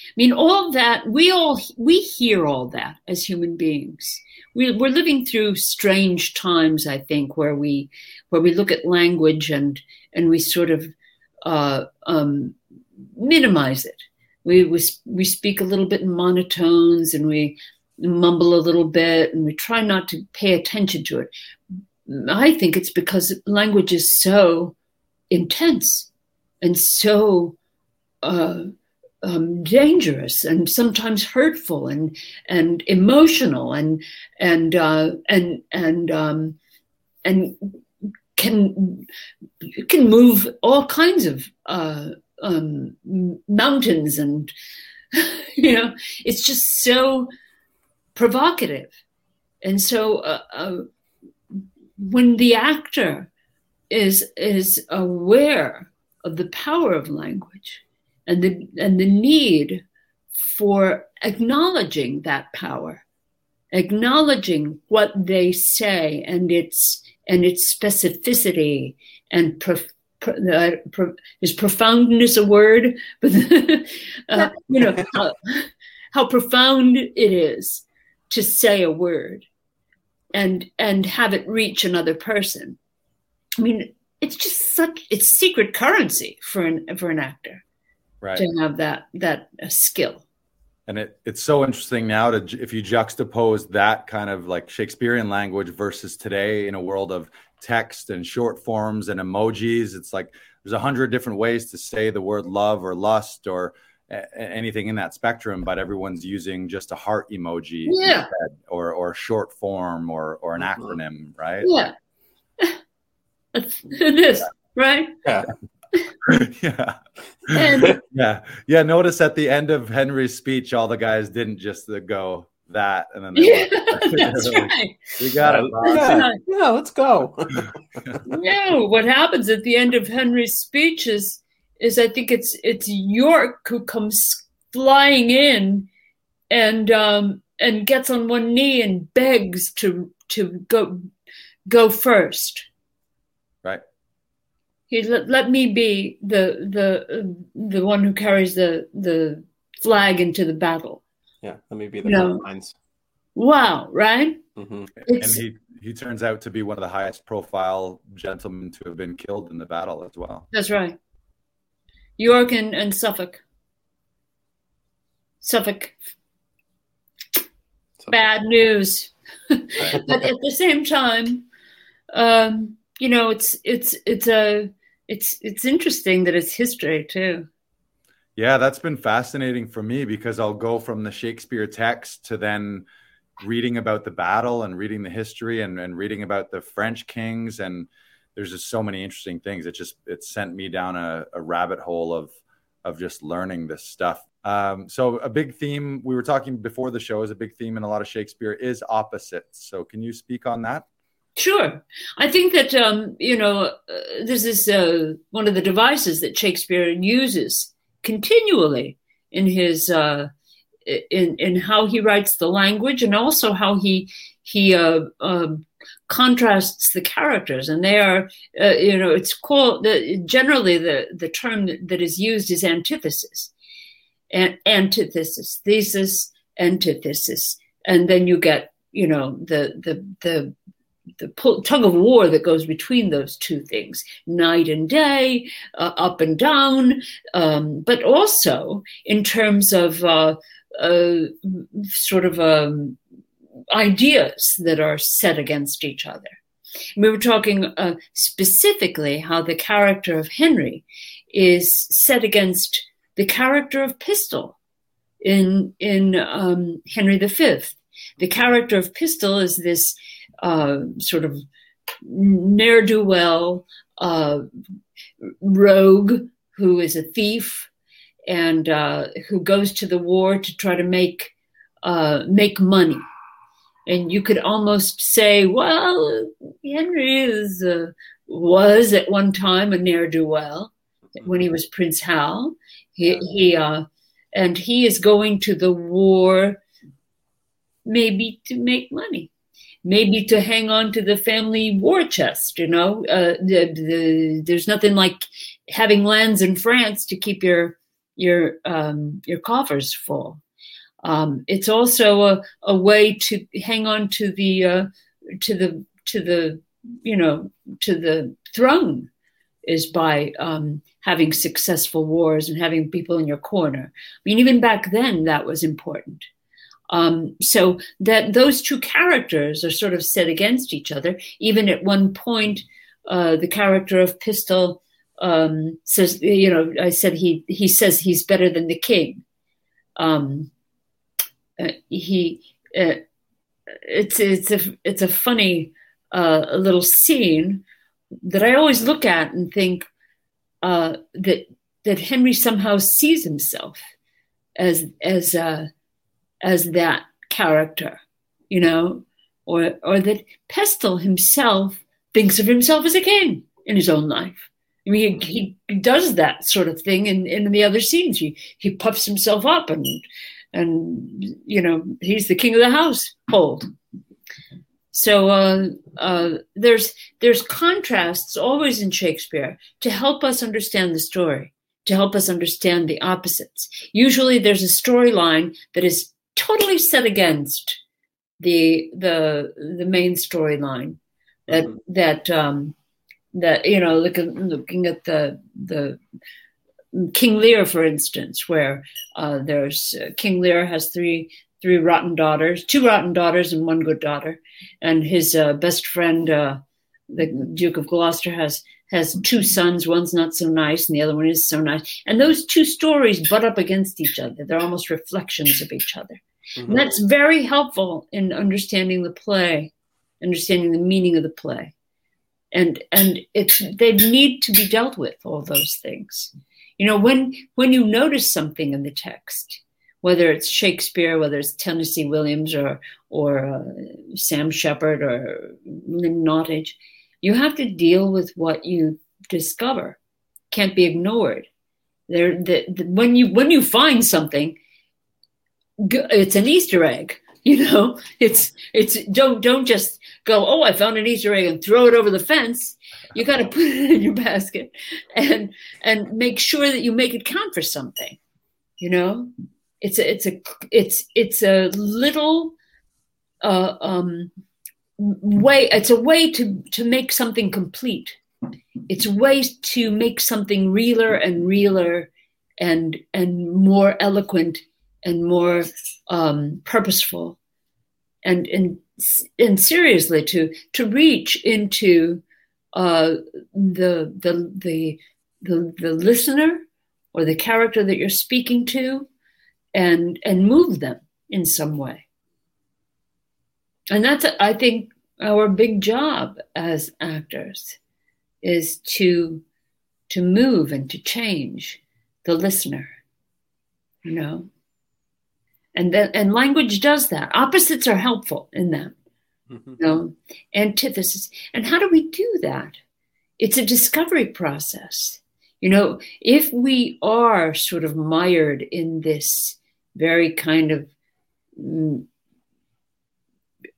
i mean all that we all we hear all that as human beings. We, we're living through strange times i think where we where we look at language and and we sort of uh, um, minimize it. We, we we speak a little bit in monotones and we mumble a little bit and we try not to pay attention to it. I think it's because language is so intense and so uh, um, dangerous and sometimes hurtful and and emotional and and uh, and and um, and can can move all kinds of uh, um, mountains and you know it's just so provocative. And so uh, uh, when the actor is is aware of the power of language and the and the need for acknowledging that power acknowledging what they say and its and its specificity and prof, uh, pro, is profoundness a word but uh, you know how, how profound it is to say a word and and have it reach another person. I mean it's just such it's secret currency for an for an actor right. to have that that uh, skill And it, it's so interesting now to if you juxtapose that kind of like Shakespearean language versus today in a world of text and short forms and emojis. It's like there's a hundred different ways to say the word love or lust or a- anything in that spectrum, but everyone's using just a heart emoji Yeah. or or short form or or an Mhm. acronym, right? yeah it is right yeah. And- yeah. Yeah. Notice at the end of Henry's speech, all the guys didn't just uh, go, that, and then Yeah, that's like, right. we got it. boss." Yeah, yeah, let's go. No, what happens at the end of Henry's speech is, is I think it's it's York who comes flying in, and um, and gets on one knee and begs to to go go first. Right. He let, let me be the the uh, the one who carries the the flag into the battle. yeah, let me be the No. front lines. Wow, right? hmm And he he turns out to be one of the highest profile gentlemen to have been killed in the battle as well. that's right. York and, and Suffolk. Suffolk, So, bad news. but at the same time, um, you know, it's it's it's a it's it's interesting that it's history too. Yeah, that's been fascinating for me because I'll go from the Shakespeare text to then reading about the battle and reading the history and, and reading about the French kings. And there's just so many interesting things. It just it sent me down a, a rabbit hole of of just learning this stuff. Um, so a big theme we were talking before the show is a big theme in a lot of Shakespeare is opposites. So can you speak on that? Sure, I think that um, you know uh, this is uh, one of the devices that Shakespeare uses continually in his uh, in in how he writes the language and also how he he uh, um, contrasts the characters. And they are uh, you know it's called the, generally the the term that, that is used is antithesis. And antithesis thesis antithesis. And then you get you know the the the the pull, tug of war that goes between those two things night and day uh, up and down um, but also in terms of uh, uh, sort of um, ideas that are set against each other. We were talking uh, specifically how the character of henry is set against the character of pistol in in um, henry v the character of pistol is this uh, sort of ne'er do well uh, rogue who is a thief and uh, who goes to the war to try to make uh, make money. And you could almost say, well, Henry is uh, was at one time a ne'er do well when he was Prince Hal. He, he uh, and he is going to the war maybe to make money maybe to hang on to the family war chest. You know, uh, the, the, there's nothing like having lands in France to keep your your um, your coffers full. Um, it's also a, a way to hang on to the uh, to the to the you know to the throne is by um, having successful wars and having people in your corner. I mean, even back then that was important. Um, so that those two characters are sort of set against each other. Even at one point, uh, the character of Pistol um, says, "You know, I said he he says he's better than the king." Um, uh, he uh, it's it's a it's a funny uh, little scene that I always look at and think uh, that that Henry somehow sees himself as as uh, as that character, you know, or or that Pistol himself thinks of himself as a king in his own life. I mean, he, he does that sort of thing in, in the other scenes. He he puffs himself up and and you know he's the king of the household. So uh, uh, there's there's contrasts always in Shakespeare to help us understand the story, to help us understand the opposites. Usually, there's a storyline that is totally set against the the the main storyline that Mhm. that um that you know look looking at the the King Lear for instance where uh, there's uh, King Lear has three three rotten daughters two rotten daughters and one good daughter. And his uh, best friend uh, the Duke of Gloucester has has two sons. One's not so nice and the other one is so nice. And those two stories butt up against each other. They're almost reflections of each other Mhm. and that's very helpful in understanding the play, understanding the meaning of the play. And and it's they need to be dealt with, all those things. You know, when when you notice something in the text, whether it's Shakespeare, whether it's Tennessee Williams or or uh, Sam Shepard or Lynn Nottage, you have to deal with what you discover. Can't be ignored. There, the, the, when you when you find something, it's an Easter egg. You know, it's it's don't don't just go. Oh, I found an Easter egg and throw it over the fence. You got to put it in your basket and and make sure that you make it count for something. You know, it's a it's a it's it's a little uh, um, way. It's a way to to make something complete. It's a way to make something realer and realer and and more eloquent and more um, purposeful. And and and seriously to to reach into uh, the, the the the the listener or the character that you're speaking to and and move them in some way. And that's i think our big job as actors is to to move and to change the listener you know and then and language does that opposites are helpful in that mm-hmm. you know antithesis and how do we do that it's a discovery process you know if we are sort of mired in this very kind of mm,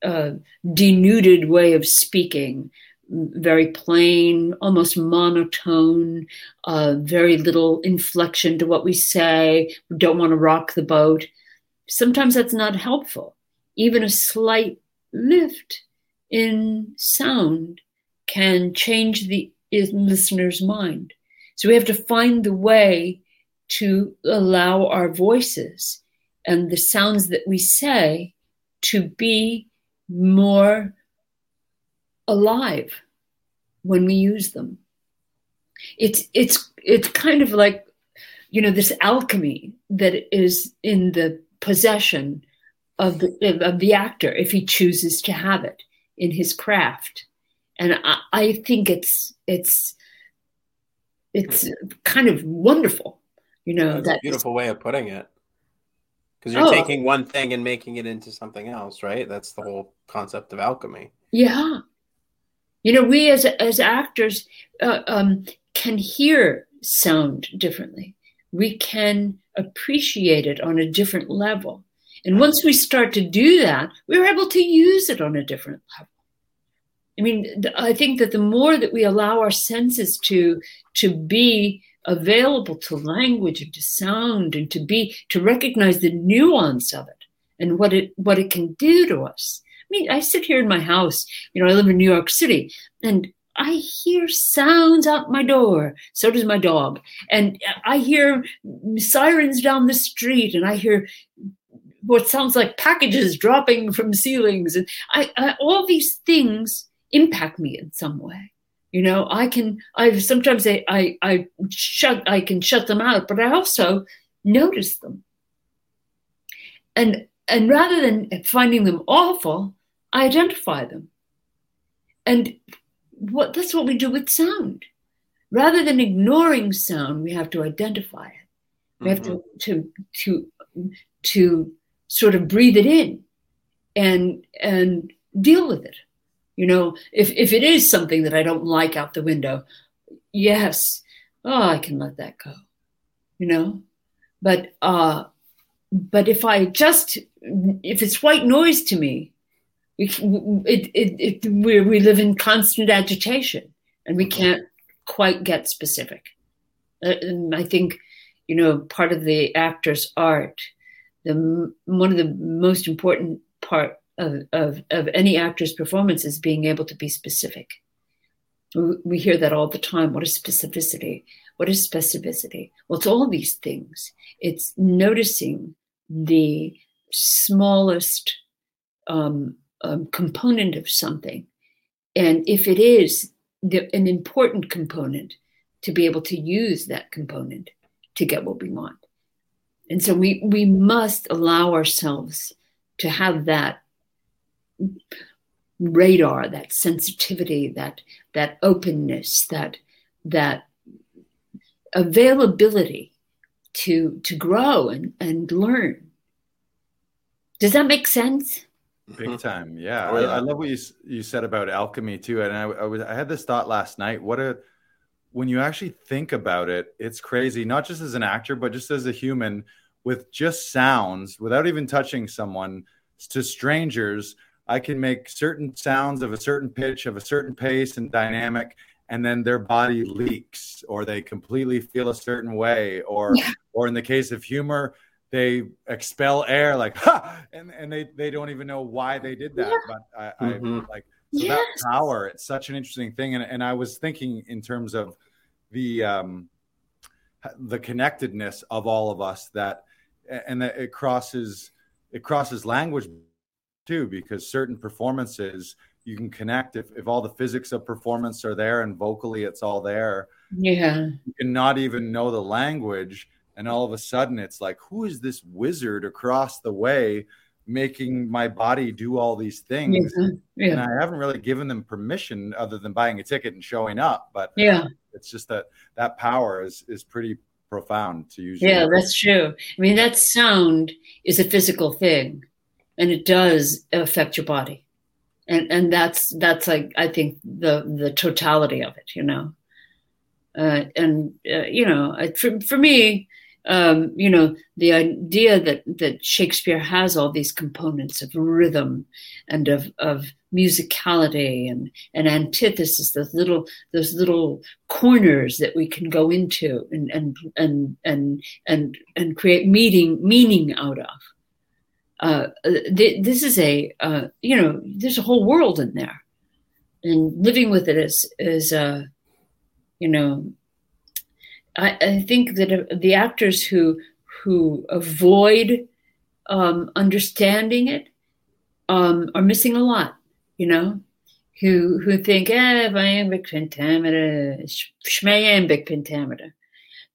uh, denuded way of speaking very plain, almost monotone, uh, very little inflection to what we say. We don't want to rock the boat sometimes that's not helpful. Even a slight lift in sound can change the listener's mind. So we have to find the way to allow our voices and the sounds that we say to be more alive when we use them. It's it's it's kind of like you know this alchemy that is in the possession of the of the actor if he chooses to have it in his craft. And I, I think it's it's it's kind of wonderful you know that's a beautiful way of putting it. Because you're oh, taking one thing and making it into something else right? That's the whole concept of alchemy. Yeah. You know we as as actors uh, um, can hear sound differently. We can appreciate it on a different level. And once we start to do that, we're able to use it on a different level. I mean, I think that the more that we allow our senses to to be available to language and to sound and to be to recognize the nuance of it and what it what it can do to us. I mean, I sit here in my house, you know, I live in New York City, and I hear sounds out my door. So does my dog. And I hear sirens down the street and I hear what sounds like packages dropping from ceilings. And I, I all these things impact me in some way. You know, I can, I sometimes I, I, I shut, I can shut them out, but I also notice them. And, and rather than finding them awful, I identify them. And what that's what we do with sound. Rather than ignoring sound, we have to identify it. We have mm-hmm. to to to to sort of breathe it in and and deal with it. You know, if if it is something that I don't like out the window, yes, oh, I can let that go. You know, but uh, but if I just if it's white noise to me, it, it, it, we we live in constant agitation and we can't quite get specific. Uh, and I think, you know, part of the actor's art, the one of the most important part of, of, of any actor's performance is being able to be specific. We hear that all the time. What is specificity? What is specificity? Well, it's all these things. It's noticing the smallest um, um, component of something. And if it is the, an important component, to be able to use that component to get what we want. And so we, we must allow ourselves to have that radar, that sensitivity, that, that openness, that, that availability to, to grow and, and learn Does that make sense? Big time, yeah. Oh, yeah. I, I love what you you said about alchemy too, and I, I was I had this thought last night. What a when you actually think about it, it's crazy. Not just as an actor, but just as a human, with just sounds, without even touching someone, to strangers, I can make certain sounds of a certain pitch, of a certain pace and dynamic, and then their body leaks, or they completely feel a certain way, or Yeah. or in the case of humor, they expel air like ha, and and they they don't even know why they did that. But I, I Mhm. like so that power. It's such an interesting thing, and and I was thinking in terms of the um the connectedness of all of us that and that it crosses it crosses language too because certain performances you can connect if, if all the physics of performance are there and vocally it's all there Yeah. you can not even know the language and all of a sudden it's like who is this wizard across the way making my body do all these things Yeah. and i haven't really given them permission other than buying a ticket and showing up but Yeah. it's just that that power is is pretty profound to use Yeah, that's true. I mean, that sound is a physical thing, and it does affect your body, and and that's that's like I think the the totality of it, you know. Uh, and uh, you know, I, for for me, um, you know, the idea that that Shakespeare has all these components of rhythm and of of musicality and and antithesis, those little those little corners that we can go into and and and and and, and create meaning meaning out of. Uh, th- this is a uh, you know there's a whole world in there, and living with it is is uh, you know I, I think that uh, the actors who who avoid um, understanding it um, are missing a lot. You know, who who think, eh, iambic pentameter, schmayambic pentameter.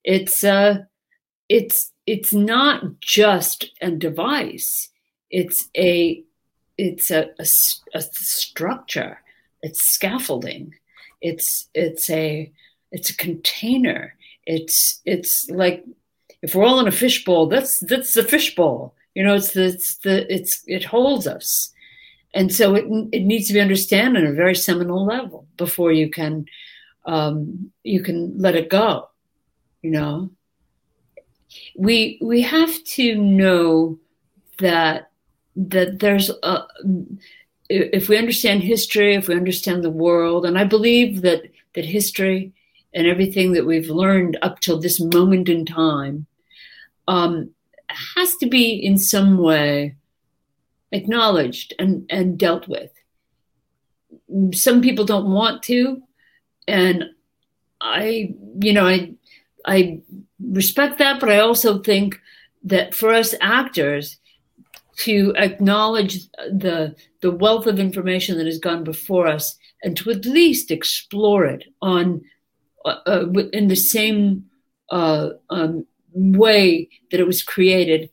It's uh, it's it's not just a device. It's a it's a, a a structure. It's scaffolding. It's it's a it's a container. It's it's like if we're all in a fishbowl, that's that's the fishbowl. You know, it's the it's the it's it holds us and so it, it needs to be understood on a very seminal level before you can um, you can let it go you know we we have to know that that there's a if we understand history if we understand the world and i believe that that history and everything that we've learned up till this moment in time um, has to be in some way acknowledged and, and dealt with. Some people don't want to, and I, you know, I, I respect that, but I also think that for us actors to acknowledge the the wealth of information that has gone before us and to at least explore it on uh, uh, in the same uh, um, way that it was created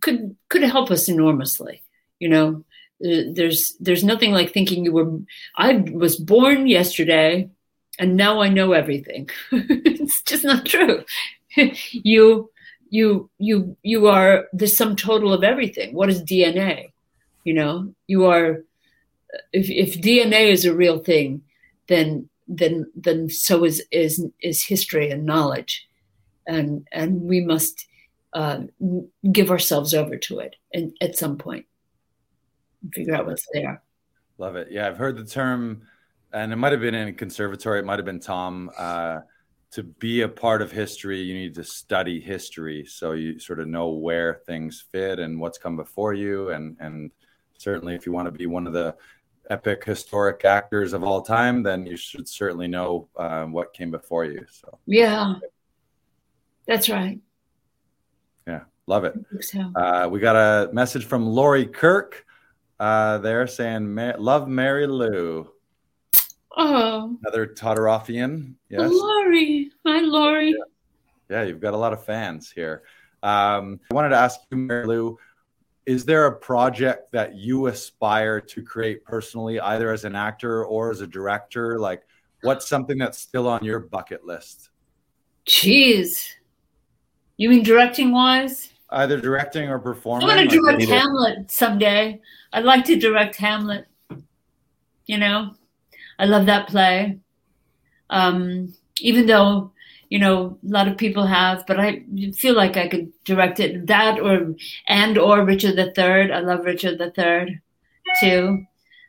could could help us enormously. You know, there's there's nothing like thinking you were. I was born yesterday, and now I know everything. it's just not true. you you you you are the sum total of everything. What is DNA? You know, you are. If if DNA is a real thing, then then then so is is is history and knowledge, and and we must uh, give ourselves over to it and at some point. Figure out what's there. Love it. Yeah i've heard the term and it might have been in a conservatory it might have been tom uh, to be a part of history you need to study history. So you sort of know where things fit and what's come before you. And and certainly if you want to be one of the epic historic actors of all time then you should certainly know uh, what came before you so. Yeah. That's right. Yeah love it. So. uh, we got a message from lori kirk uh, there saying love mary lou. Oh. Another Todoroffian yes. Lori. Hi lori. Yeah. yeah you've got a lot of fans here. Um, i wanted to ask you mary lou is there a project that you aspire to create personally either as an actor or as a director like what's something that's still on your bucket list jeez you mean directing wise either directing or performing? I want to direct Like- Hamlet someday. I'd like to direct Hamlet. You know, I love that play. Um, even though you know a lot of people have, but I feel like I could direct it. That or and or Richard the Third. I love Richard the Third too.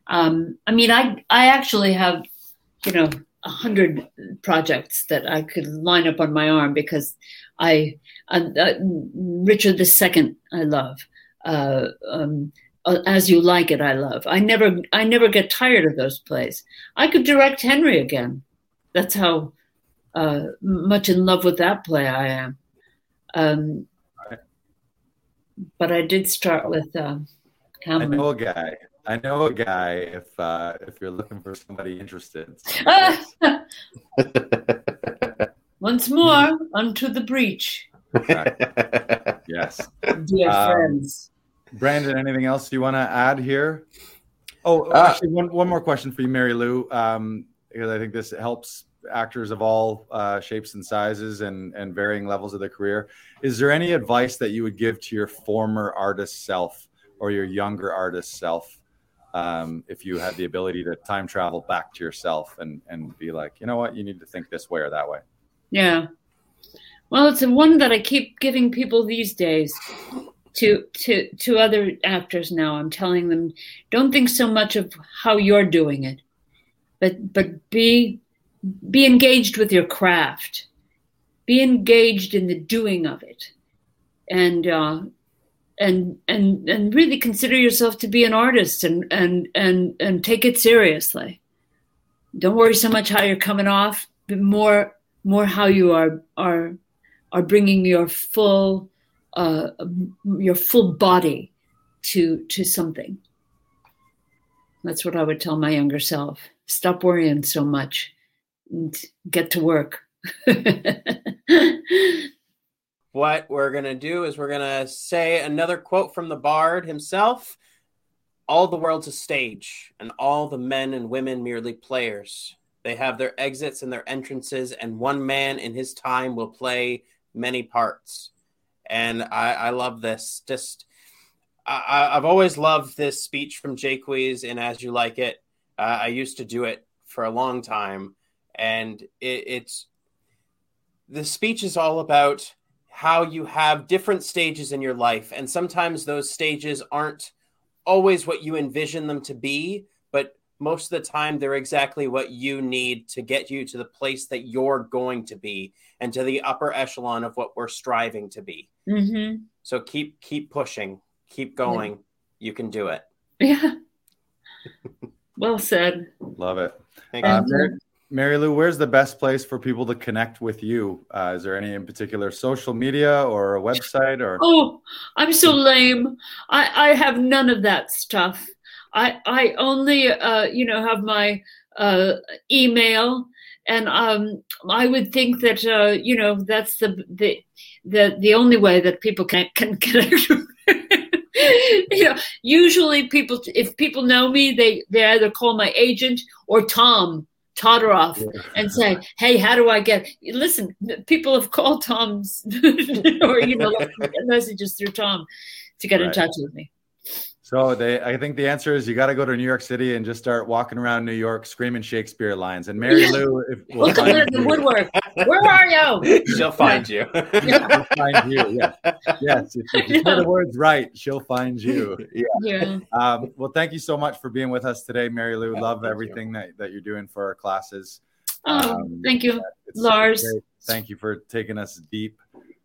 Um, I mean, I I actually have you know a hundred projects that I could line up on my arm because I uh, uh, Richard the Second I love. Uh, um, uh, As You Like It I love. I never I never get tired of those plays. I could direct Henry again. That's how uh, much in love with that play I am. Um, but I did start with uh, I know a guy. I know a guy. If uh, if you're looking for somebody interested! Once more, unto the breach, yes. dear Um, friends. Brandon, anything else you want to add here? Oh, Uh, actually, one, one more question for you, Mary Lou, um, because I think this helps actors of all uh, shapes and sizes and, and varying levels of their career. Is there any advice that you would give to your former artist self or your younger artist self um, if you had the ability to time travel back to yourself and, and be like, you know what, you need to think this way or that way? Yeah. Well, it's one that I keep giving people these days to to to other actors now. I'm telling them don't think so much of how you're doing it, but but be be engaged with your craft. Be engaged in the doing of it. And uh and and and really consider yourself to be an artist and and and and take it seriously. Don't worry so much how you're coming off, but more more how you are are are bringing your full uh, your full body to to something. That's what I would tell my younger self. Stop worrying so much and get to work. what we're going to do is we're going to say another quote from the bard himself. All the world's a stage and all the men and women merely players. They have their exits and their entrances and one man in his time will play many parts. And i, I love this. Just I, i've always loved this speech from Jaques in as you like it. Uh, i used to do it for a long time and it, it's the speech is all about how you have different stages in your life and sometimes those stages aren't always what you envision them to be but most of the time they're exactly what you need to get you to the place that you're going to be and to the upper echelon of what we're striving to be hmm so keep keep pushing keep going you can do it Yeah. well said. Love it. Thank Uh, you. Mary, Lou, where's the best place for people to connect with you? Uh, is there any in particular social media or a website or? Oh, I'm so lame. I, I have none of that stuff. I I only uh, you know have my uh, email, and um, I would think that uh, you know that's the the the the only way that people can can connect. you know, usually people if people know me, they they either call my agent or Tom Todoroff and say, "Hey, how do I get?" Listen, people have called Tom's or you know messages through Tom to get in touch with me. So they, I think the answer is you got to go to New York City and just start walking around New York screaming Shakespeare lines. And Mary Lou, if, will Look at find the you. woodwork. Where are you? she'll find you She'll find you. Yes, yes. If, if you say the words right, she'll find you. Yeah. Yeah. Um, well, thank you so much for being with us today, Mary Lou. Yeah, Love thank you. everything that, that you're doing for our classes. Oh, Um, thank you. Lars. great. Thank you for taking us deep.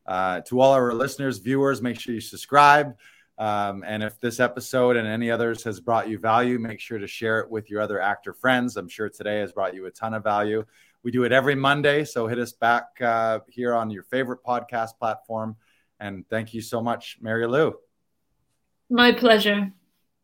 Uh, to all our listeners, viewers, make sure you subscribe. Um, and if this episode and any others has brought you value, make sure to share it with your other actor friends. I'm sure today has brought you a ton of value. We do it every Monday, so hit us back uh, here on your favorite podcast platform. And thank you so much, Mary Lou. My pleasure.